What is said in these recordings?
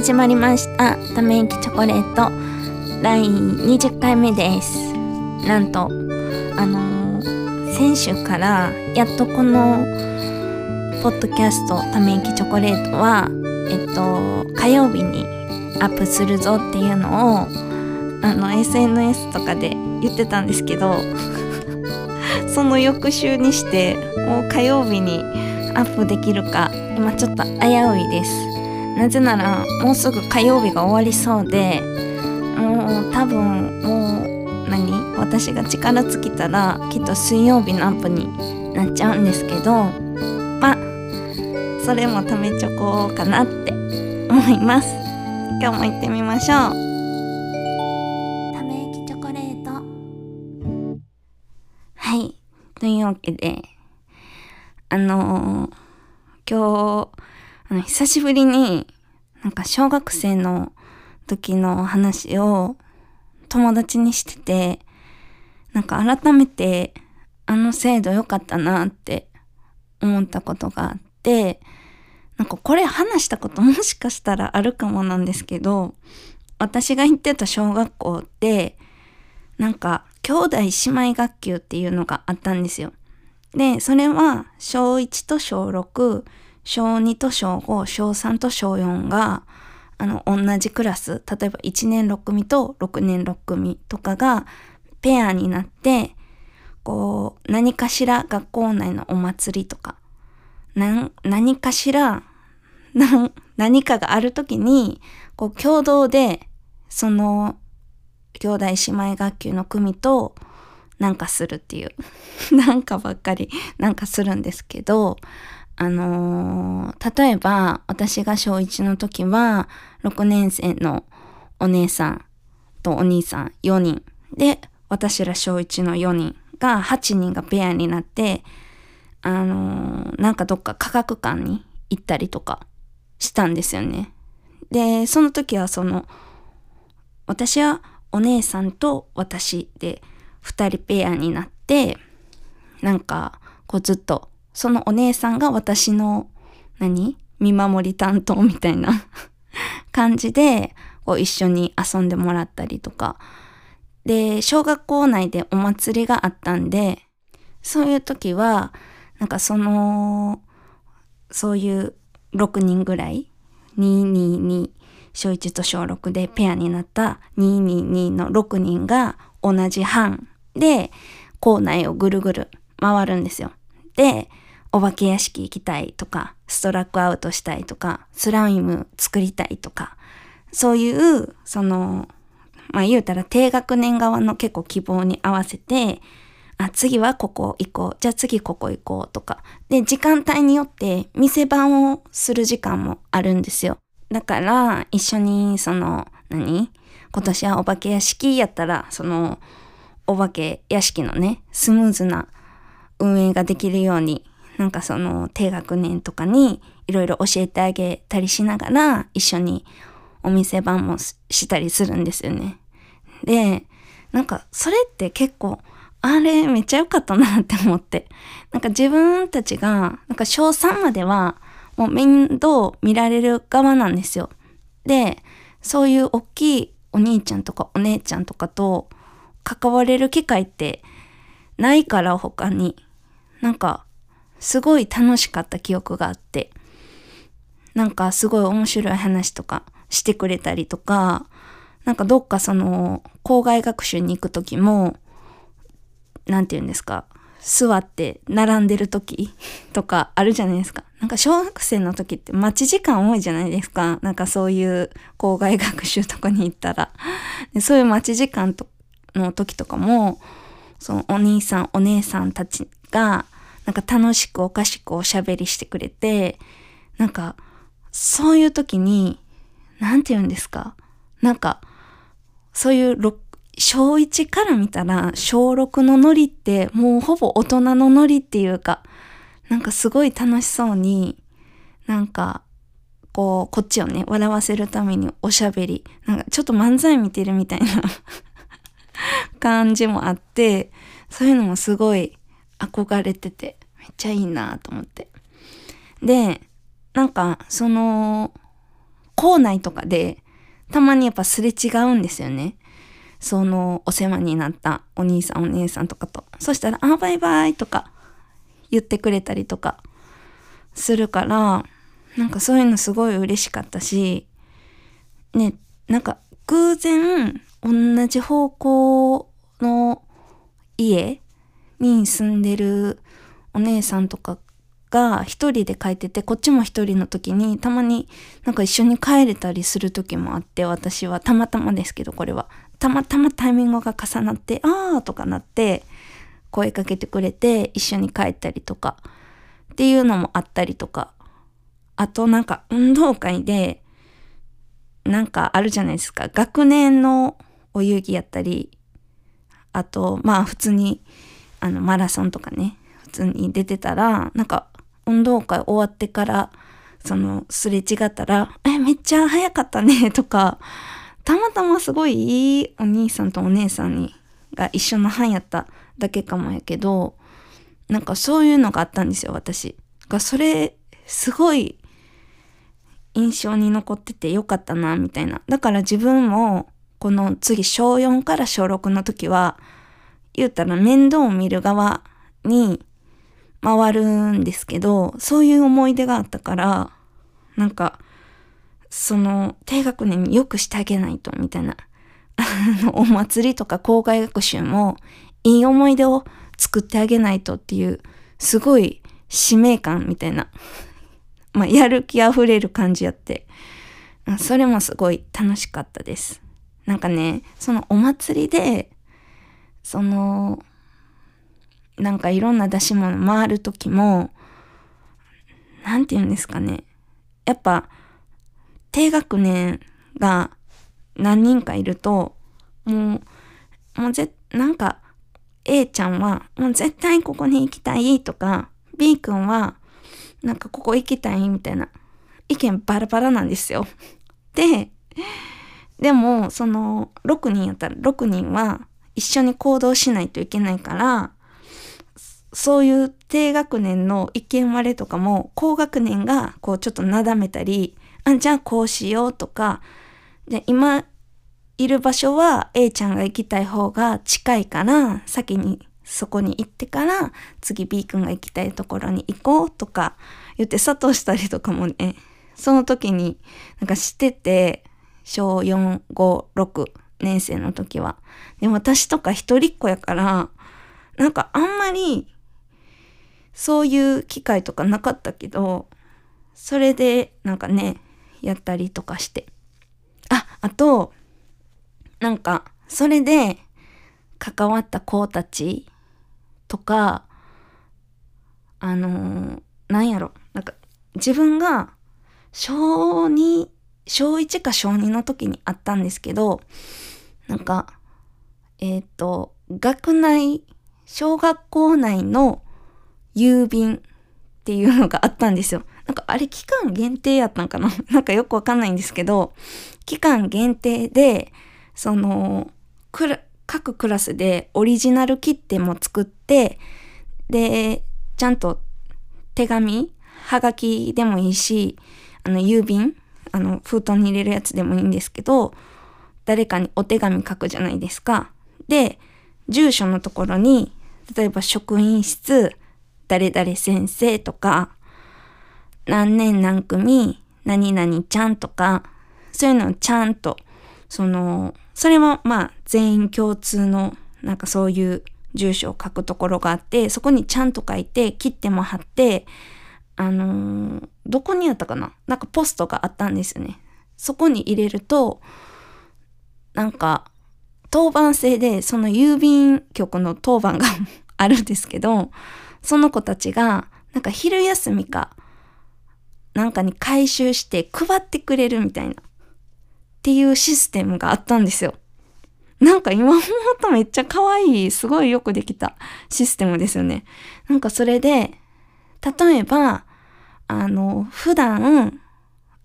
始まりました。ため息チョコレート。第20回目です。なんとあのー、先週からやっとこのポッドキャストため息チョコレートはえっと火曜日にアップするぞっていうのをあの SNS とかで言ってたんですけど その翌週にしてもう火曜日にアップできるか今ちょっと危ういです。なぜならもうすぐ火曜日が終わりそうでもう多分もう何？私が力尽きたらきっと水曜日のアップになっちゃうんですけどまあそれもためちょこうかなって思います。今日も行ってみましょう。ため息チョコレート。はい。というわけであのー、今日、あの、久しぶりに、なんか小学生の時の話を友達にしてて、なんか改めてあの制度良かったなって思ったことがあって、なんかこれ話したこと もしかしたらあるかもなんですけど、私が行ってた小学校って、なんか兄弟姉妹学級っていうのがあったんですよ。で、それは小1と小6、小2と小5、小3と小4が、あの、同じクラス、例えば1年6組と6年6組とかがペアになって、こう、何かしら学校内のお祭りとか、何かしら、何かがあるときに、こう、共同で、その、兄弟姉妹学級の組と、なんかするっていう。なんかばっかりなんかするんですけど、あのー、例えば私が小1の時は6年生のお姉さんとお兄さん4人で私ら小1の4人が8人がペアになってあのー、なんかどっか科学館に行ったりとかしたんですよね。で、その時はその私はお姉さんと私で二人ペアになって、なんか、こうずっと、そのお姉さんが私の、何？見守り担当みたいな 感じで、こう一緒に遊んでもらったりとか。で、小学校内でお祭りがあったんで、そういう時は、なんかその、そういう6人ぐらい、222、小1と小6でペアになった222の6人が同じ班で、校内をぐるぐる回るんですよ。で、お化け屋敷行きたいとか、ストラックアウトしたいとか、スライム作りたいとか、そういう、その、まあ言うたら低学年側の結構希望に合わせて、あ、次はここ行こう。じゃあ次ここ行こうとか。で、時間帯によって店番をする時間もあるんですよ。だから、一緒に、その、何？今年はお化け屋敷やったら、その、お化け屋敷のね、スムーズな運営ができるように、なんかその低学年とかにいろいろ教えてあげたりしながら一緒にお店番もしたりするんですよね。で、なんかそれって結構あれめっちゃ良かったなって思って。なんか自分たちが、なんか小3まではもう面倒見られる側なんですよ。で、そういう大きいお兄ちゃんとかお姉ちゃんとかと関われる機会ってないから他に。なんか、すごい楽しかった記憶があって。なんかすごい面白い話とかしてくれたりとか、なんかどっかその、校外学習に行く時も、なんて言うんですか、座って並んでる時とかあるじゃないですか。なんか小学生の時って待ち時間多いじゃないですか。なんかそういう校外学習とかに行ったら。でそういう待ち時間との時とかも、そのお兄さんお姉さんたちが、なんか楽しくおかしくおしゃべりしてくれて、なんか、そういう時に、なんて言うんですか？なんか、そういう小1から見たら小6のノリってもうほぼ大人のノリっていうか、なんかすごい楽しそうに、なんか、こう、こっちをね、笑わせるためにおしゃべり、なんかちょっと漫才見てるみたいな 感じもあって、そういうのもすごい憧れてて、めっちゃいいなと思って。で、なんか、その、校内とかで、たまにやっぱすれ違うんですよね。その、お世話になったお兄さんお姉さんとかと。そしたら、あ、バイバイとか言ってくれたりとかするから、なんかそういうのすごい嬉しかったし、ね、なんか偶然同じ方向の家に住んでるお姉さんとかが一人で帰ってて、こっちも一人の時にたまになんか一緒に帰れたりする時もあって、私はたまたまですけど、これは。たまたまタイミングが重なって、あーとかなって、声かけてくれて一緒に帰ったりとかっていうのもあったりとか。あとなんか運動会でなんかあるじゃないですか。学年のお遊戯やったり、あとまあ普通にあのマラソンとかね、普通に出てたら、なんか運動会終わってからそのすれ違ったら、え、めっちゃ早かったね とか、たまたますごいいいお兄さんとお姉さんにが一緒の班やっただけかもやけど、なんかそういうのがあったんですよ、私。が、それ、すごい印象に残っててよかったな、みたいな。だから自分も、この次小4から小6の時は、言うたら面倒を見る側に回るんですけど、そういう思い出があったから、なんか、その低学年によくしてあげないと、みたいな。お祭りとか校外学習もいい思い出を作ってあげないとっていう、すごい使命感みたいな、まあ、やる気あふれる感じやって、それもすごい楽しかったです。なんかね、そのお祭りで、その、なんかいろんな出し物回る時も、なんて言うんですかね。やっぱ、低学年が何人かいると、もう、もうぜ、なんか、A ちゃんは、もう絶対ここに行きたいとか、B 君は、なんかここ行きたいみたいな、意見バラバラなんですよ。で、でも、その、6人やったら6人は一緒に行動しないといけないから、そういう低学年の意見割れとかも、高学年がこうちょっとなだめたり、あ、じゃあこうしようとか、で、今いる場所は A ちゃんが行きたい方が近いから、先にそこに行ってから、次 B 君が行きたいところに行こうとか言って諭したりとかもね、その時になんかしてて、小4、5、6年生の時は。で、私とか一人っ子やから、なんかあんまりそういう機会とかなかったけど、それでなんかね、やったりとかして。あ、あと、なんか、それで関わった子たちとか、あのー、なんやろ、なんか自分が小2、小1か小2の時にあったんですけど、なんか、えっ、ー、と、学内、小学校内の郵便っていうのがあったんですよ。なんかあれ期間限定やったんかな？なんかよくわかんないんですけど、期間限定で、その、各クラスでオリジナル切手も作って、で、ちゃんと手紙、はがきでもいいし、あの、郵便、あの、封筒に入れるやつでもいいんですけど、誰かにお手紙書くじゃないですか。で、住所のところに、例えば職員室、誰々先生とか、何年何組、何々ちゃんとか、そういうのをちゃんと、その、それもまあ全員共通のなんかそういう住所を書くところがあって、そこにちゃんと書いて、切っても貼って、あのー、どこにあったかな？なんかポストがあったんですよね。そこに入れると、なんか、当番制で、その郵便局の当番が あるんですけど、その子たちが、なんか昼休みか、なんかに回収して配ってくれるみたいな。っていうシステムがあったんですよ。なんか今思うとめっちゃ可愛い、すごいよくできたシステムですよね。なんかそれで、例えば、あの、普段、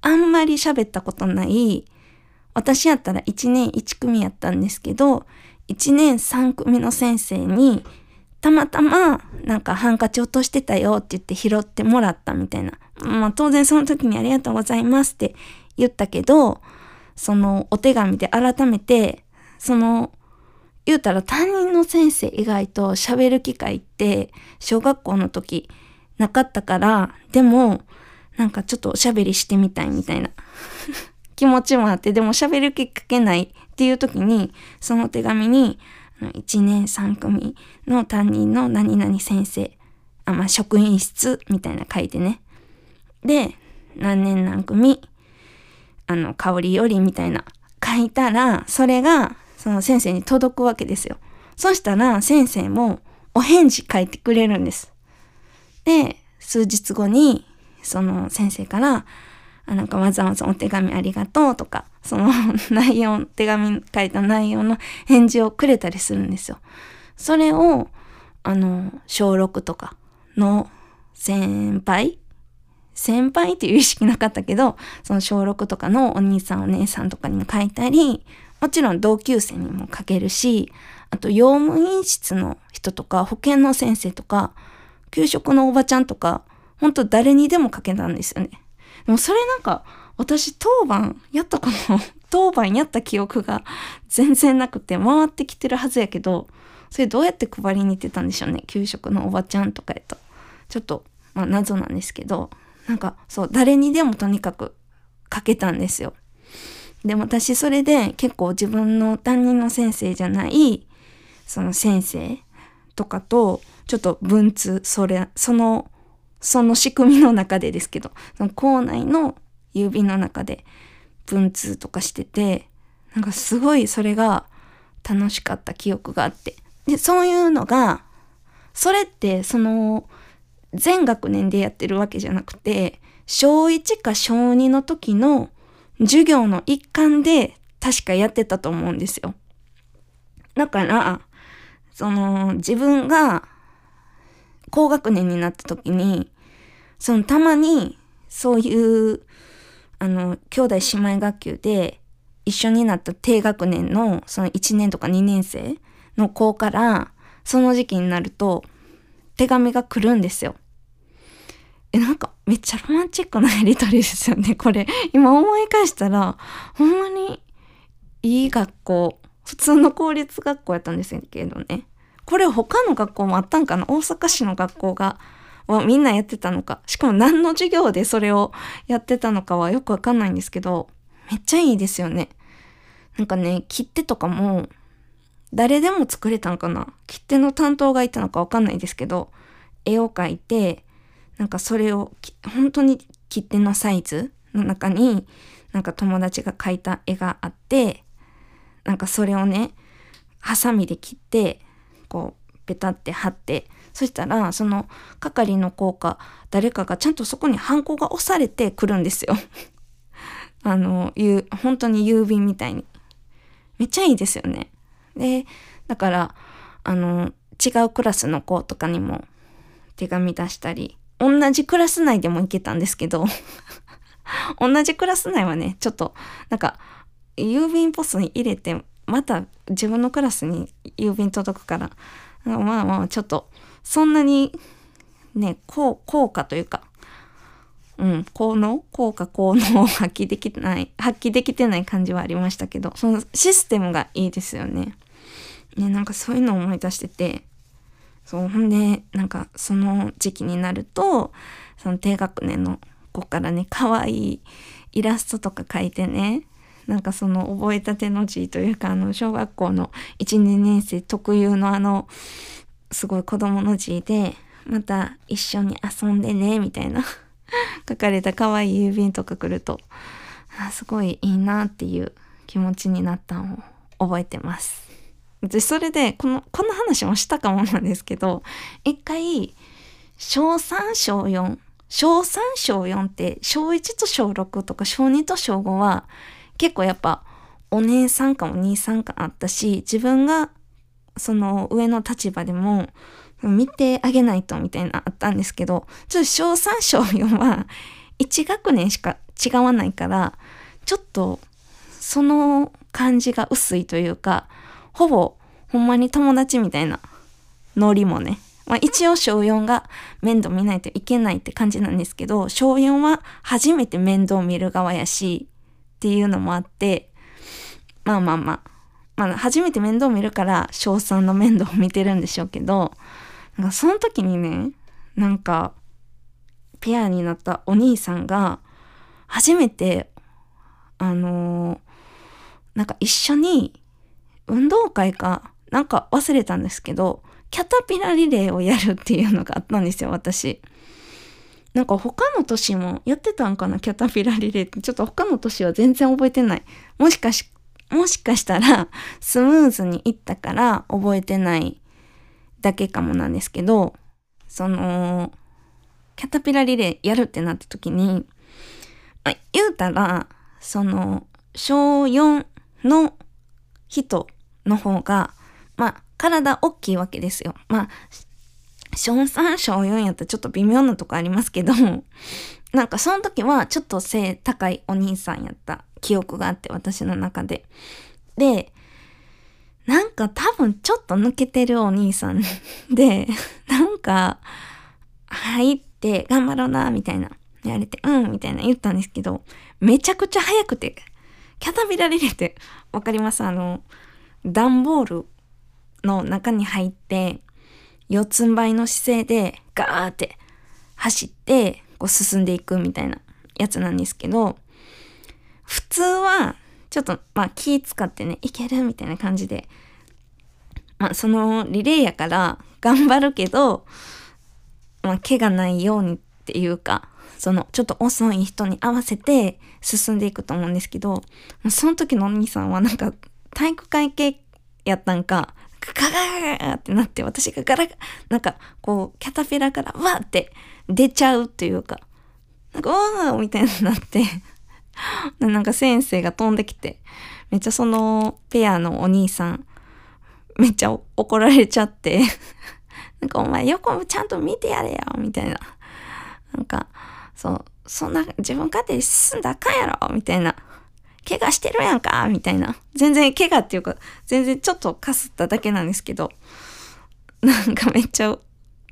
あんまり喋ったことない、私やったら1年1組やったんですけど、1年3組の先生に、たまたま、なんかハンカチ落としてたよって言って拾ってもらったみたいな。まあ当然その時にありがとうございますって言ったけど、そのお手紙で改めて、その、言うたら担任の先生以外と喋る機会って小学校の時なかったから、でもなんかちょっとおしゃべりしてみたいみたいな 気持ちもあって、でも喋るきっかけないっていう時に、その手紙に、1年3組の担任の何々先生、あ、まあ、職員室みたいな書いてね。で、何年何組、あの、香りよりみたいな書いたら、それが、その先生に届くわけですよ。そしたら、先生もお返事書いてくれるんです。で、数日後に、その先生から、あなんかわざわざお手紙ありがとうとか、その 内容、手紙書いた内容の返事をくれたりするんですよ。それを、あの、小6とかの先輩先輩っていう意識なかったけど、その小6とかのお兄さんお姉さんとかにも書いたり、もちろん同級生にも書けるし、あと用務員室の人とか保健の先生とか、給食のおばちゃんとか、ほんと誰にでも書けたんですよね。でもそれなんか、私当番やったかな？当番やった記憶が 全然なくて回ってきてるはずやけど、それどうやって配りに行ってたんでしょうね？給食のおばちゃんとかやと。ちょっと、まあ謎なんですけど、なんかそう、誰にでもとにかく書けたんですよ。でも私それで結構自分の担任の先生じゃない、その先生とかと、ちょっと文通、それ、そのその仕組みの中でですけど、その校内の郵便の中で文通とかしてて、なんかすごいそれが楽しかった記憶があって。で、そういうのが、それってその全学年でやってるわけじゃなくて、小1か小2の時の授業の一環で確かやってたと思うんですよ。だから、その自分が高学年になった時にそのたまにそういうあの兄弟姉妹学級で一緒になった低学年のその1年とか2年生の子からその時期になると手紙が来るんですよ。え、なんかめっちゃロマンチックなやりとりですよね、これ。今思い返したら、ほんまにいい学校、普通の公立学校やったんですけどね。これ他の学校もあったんかな？大阪市の学校がをみんなやってたのか、しかも何の授業でそれをやってたのかはよくわかんないんですけど、めっちゃいいですよね。なんかね、切手とかも、誰でも作れたんかな？切手の担当がいたのかわかんないですけど、絵を描いて、なんかそれを、本当に切手のサイズの中に、なんか友達が描いた絵があって、なんかそれをね、ハサミで切って、こう、ペタって貼って、そしたら、その係の子か誰かがちゃんとそこにハンコが押されてくるんですよ。あの、いう、本当に郵便みたいに。めっちゃいいですよね。で、だから、あの、違うクラスの子とかにも手紙出したり、同じクラス内でも行けたんですけど、同じクラス内はね、ちょっと、なんか、郵便ポストに入れて、また自分のクラスに郵便届くから、まあまあ、ちょっと、そんなにね、効果というか、うん、効能？効果効能を発揮できない、発揮できてない感じはありましたけど、そのシステムがいいですよね。ね、なんかそういうのを思い出してて、そう、ほんで、なんかその時期になると、その低学年の子からね、可愛いイラストとか描いてね、なんかその覚えたての字というか、あの、小学校の1、2年生特有のあの、すごい子供の字で、また一緒に遊んでね、みたいな 書かれた可愛い郵便とか来ると、すごいいいなっていう気持ちになったのを覚えてます。で、それで、この、この話もしたかもなんですけど、一回、小3、小4、小3、小4って、小1と小6とか小2と小5は、結構やっぱ、お姉さんかお兄さんかあったし、自分がその上の立場でも見てあげないとみたいなあったんですけど、ちょっと小3小4は1学年しか違わないから、ちょっとその感じが薄いというか、ほぼほんまに友達みたいなノリもね、まあ一応小4が面倒見ないといけないって感じなんですけど、小4は初めて面倒見る側やし、っていうのもあって、まあまあまあ、まあ初めて面倒見るから小3の面倒を見てるんでしょうけど、なんかその時にね、なんか、ペアになったお兄さんが、初めて、あのー、なんか一緒に運動会かなんか忘れたんですけど、キャタピラリレーをやるっていうのがあったんですよ、私。なんか他の年もやってたんかな、キャタピラリレーって。ちょっと他の年は全然覚えてない。もしかし、もしかしたらスムーズにいったから覚えてないだけかもなんですけど、その、キャタピラリレーやるってなった時に、まあ、言うたら、その、小4の人の方が、まあ、体大きいわけですよ。まあ、小3、小4やったらちょっと微妙なとこありますけど、なんかその時はちょっと背高いお兄さんやった記憶があって、私の中で。で、なんか多分ちょっと抜けてるお兄さん で、なんか、入って頑張ろうな、みたいな。言われて、うん、みたいな言ったんですけど、めちゃくちゃ速くて、キャタピラリレってわかります？あの、段ボールの中に入って、四つん這いの姿勢でガーって走ってこう進んでいくみたいなやつなんですけど、普通はちょっとまあ気使ってね、いけるみたいな感じで、まあそのリレーやから頑張るけど、まあ怪我ないようにっていうか、そのちょっと遅い人に合わせて進んでいくと思うんですけど、その時のお兄さんはなんか体育会系やったんか、ガガガガってなって、私がガラガ、なんか、こう、キャタピラからわーって出ちゃうっていうか、なんか、わーみたいになって なんか先生が飛んできて、めっちゃそのペアのお兄さん、めっちゃ怒られちゃって なんかお前横もちゃんと見てやれよみたいな。なんか、そう、そんな自分勝手に進んだあかんやろみたいな。怪我してるやんかみたいな。全然怪我っていうか、全然ちょっとかすっただけなんですけど、なんかめっちゃ、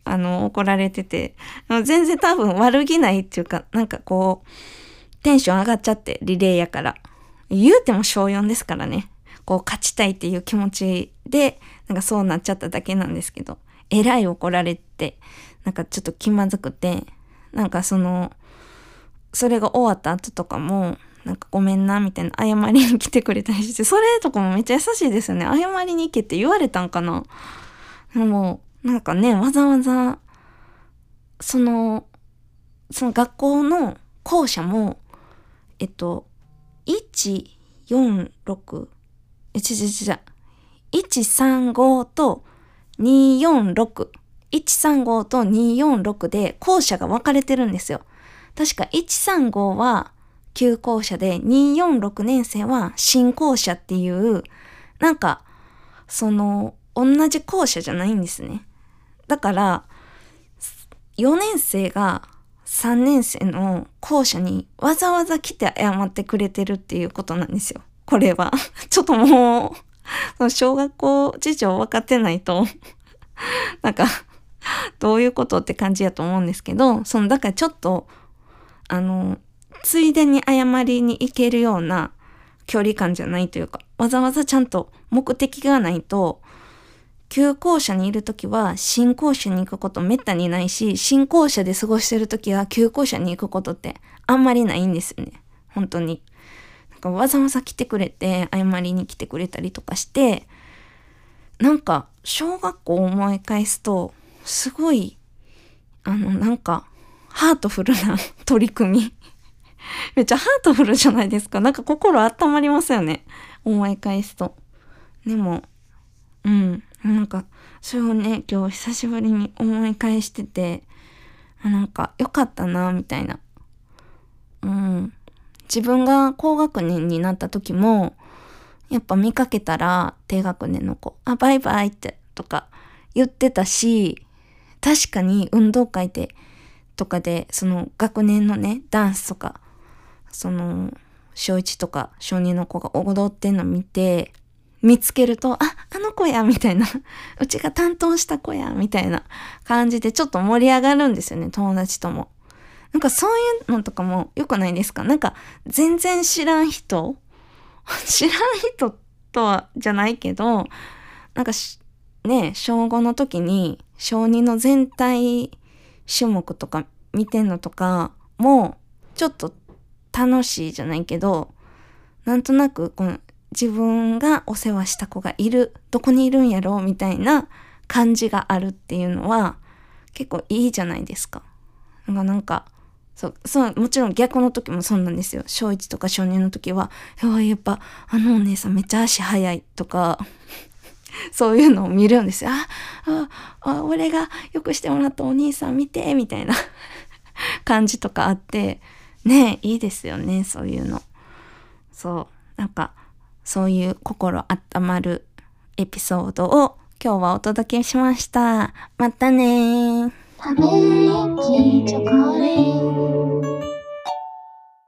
あの、怒られてて、全然多分悪気ないっていうか、なんかこう、テンション上がっちゃって、リレーやから。言うても小4ですからね。こう、勝ちたいっていう気持ちで、なんかそうなっちゃっただけなんですけど、えらい怒られて、なんかちょっと気まずくて、なんかその、それが終わった後とかも、なんかごめんな、みたいな謝りに来てくれたりして、それとかもめっちゃ優しいですよね。謝りに行けって言われたんかな。でも、なんかね、わざわざ、その、その学校の校舎も、えっと、1、4、6、え、ちちちち135と246、135と246で校舎が分かれてるんですよ。確か135は旧校舎で246年生は新校舎っていう、なんか、その、同じ校舎じゃないんですね。だから、4年生が3年生の校舎にわざわざ来て謝ってくれてるっていうことなんですよ。これは。ちょっともう、その小学校事情分かってないと なんか、どういうことって感じやと思うんですけど、その、だからちょっと、あの、ついでに謝りに行けるような距離感じゃないというか、わざわざちゃんと目的がないと、旧校舎にいるときは新校舎に行くことめったにないし、新校舎で過ごしてるときは旧校舎に行くことってあんまりないんですよね。本当に。なんかわざわざ来てくれて、謝りに来てくれたりとかして、なんか小学校を思い返すと、すごい、あの、なんか、ハートフルな 取り組み めっちゃハートフルじゃないですか。なんか心温まりますよね。思い返すと。でも、うん。なんか、それをね、今日久しぶりに思い返してて、なんか良かったな、みたいな。うん。自分が高学年になった時も、やっぱ見かけたら低学年の子、あ、バイバイってとか言ってたし、確かに運動会で、とかで、その学年のね、ダンスとかその、小1とか小2の子が踊ってんの見て、見つけると、あ、あの子や、みたいな。うちが担当した子や、みたいな感じでちょっと盛り上がるんですよね、友達とも。なんかそういうのとかも良くないですか？なんか全然知らん人？知らん人とは、じゃないけど、なんかね、小5の時に小2の全体種目とか見てんのとかもちょっと楽しいじゃないけど、なんとなくこの自分がお世話した子がいる、どこにいるんやろうみたいな感じがあるっていうのは結構いいじゃないですか。なんかなんか、そう、そう、もちろん逆の時もそうなんですよ。小1とか小2の時は、やっぱあのお姉さんめっちゃ足速いとか、そういうのを見るんですよ。あ、あ、あ俺がよくしてもらったお兄さん見て、みたいな 感じとかあって、ねいいですよね、そういうの。そう、なんか、そういう心温まるエピソードを今日はお届けしました。またねー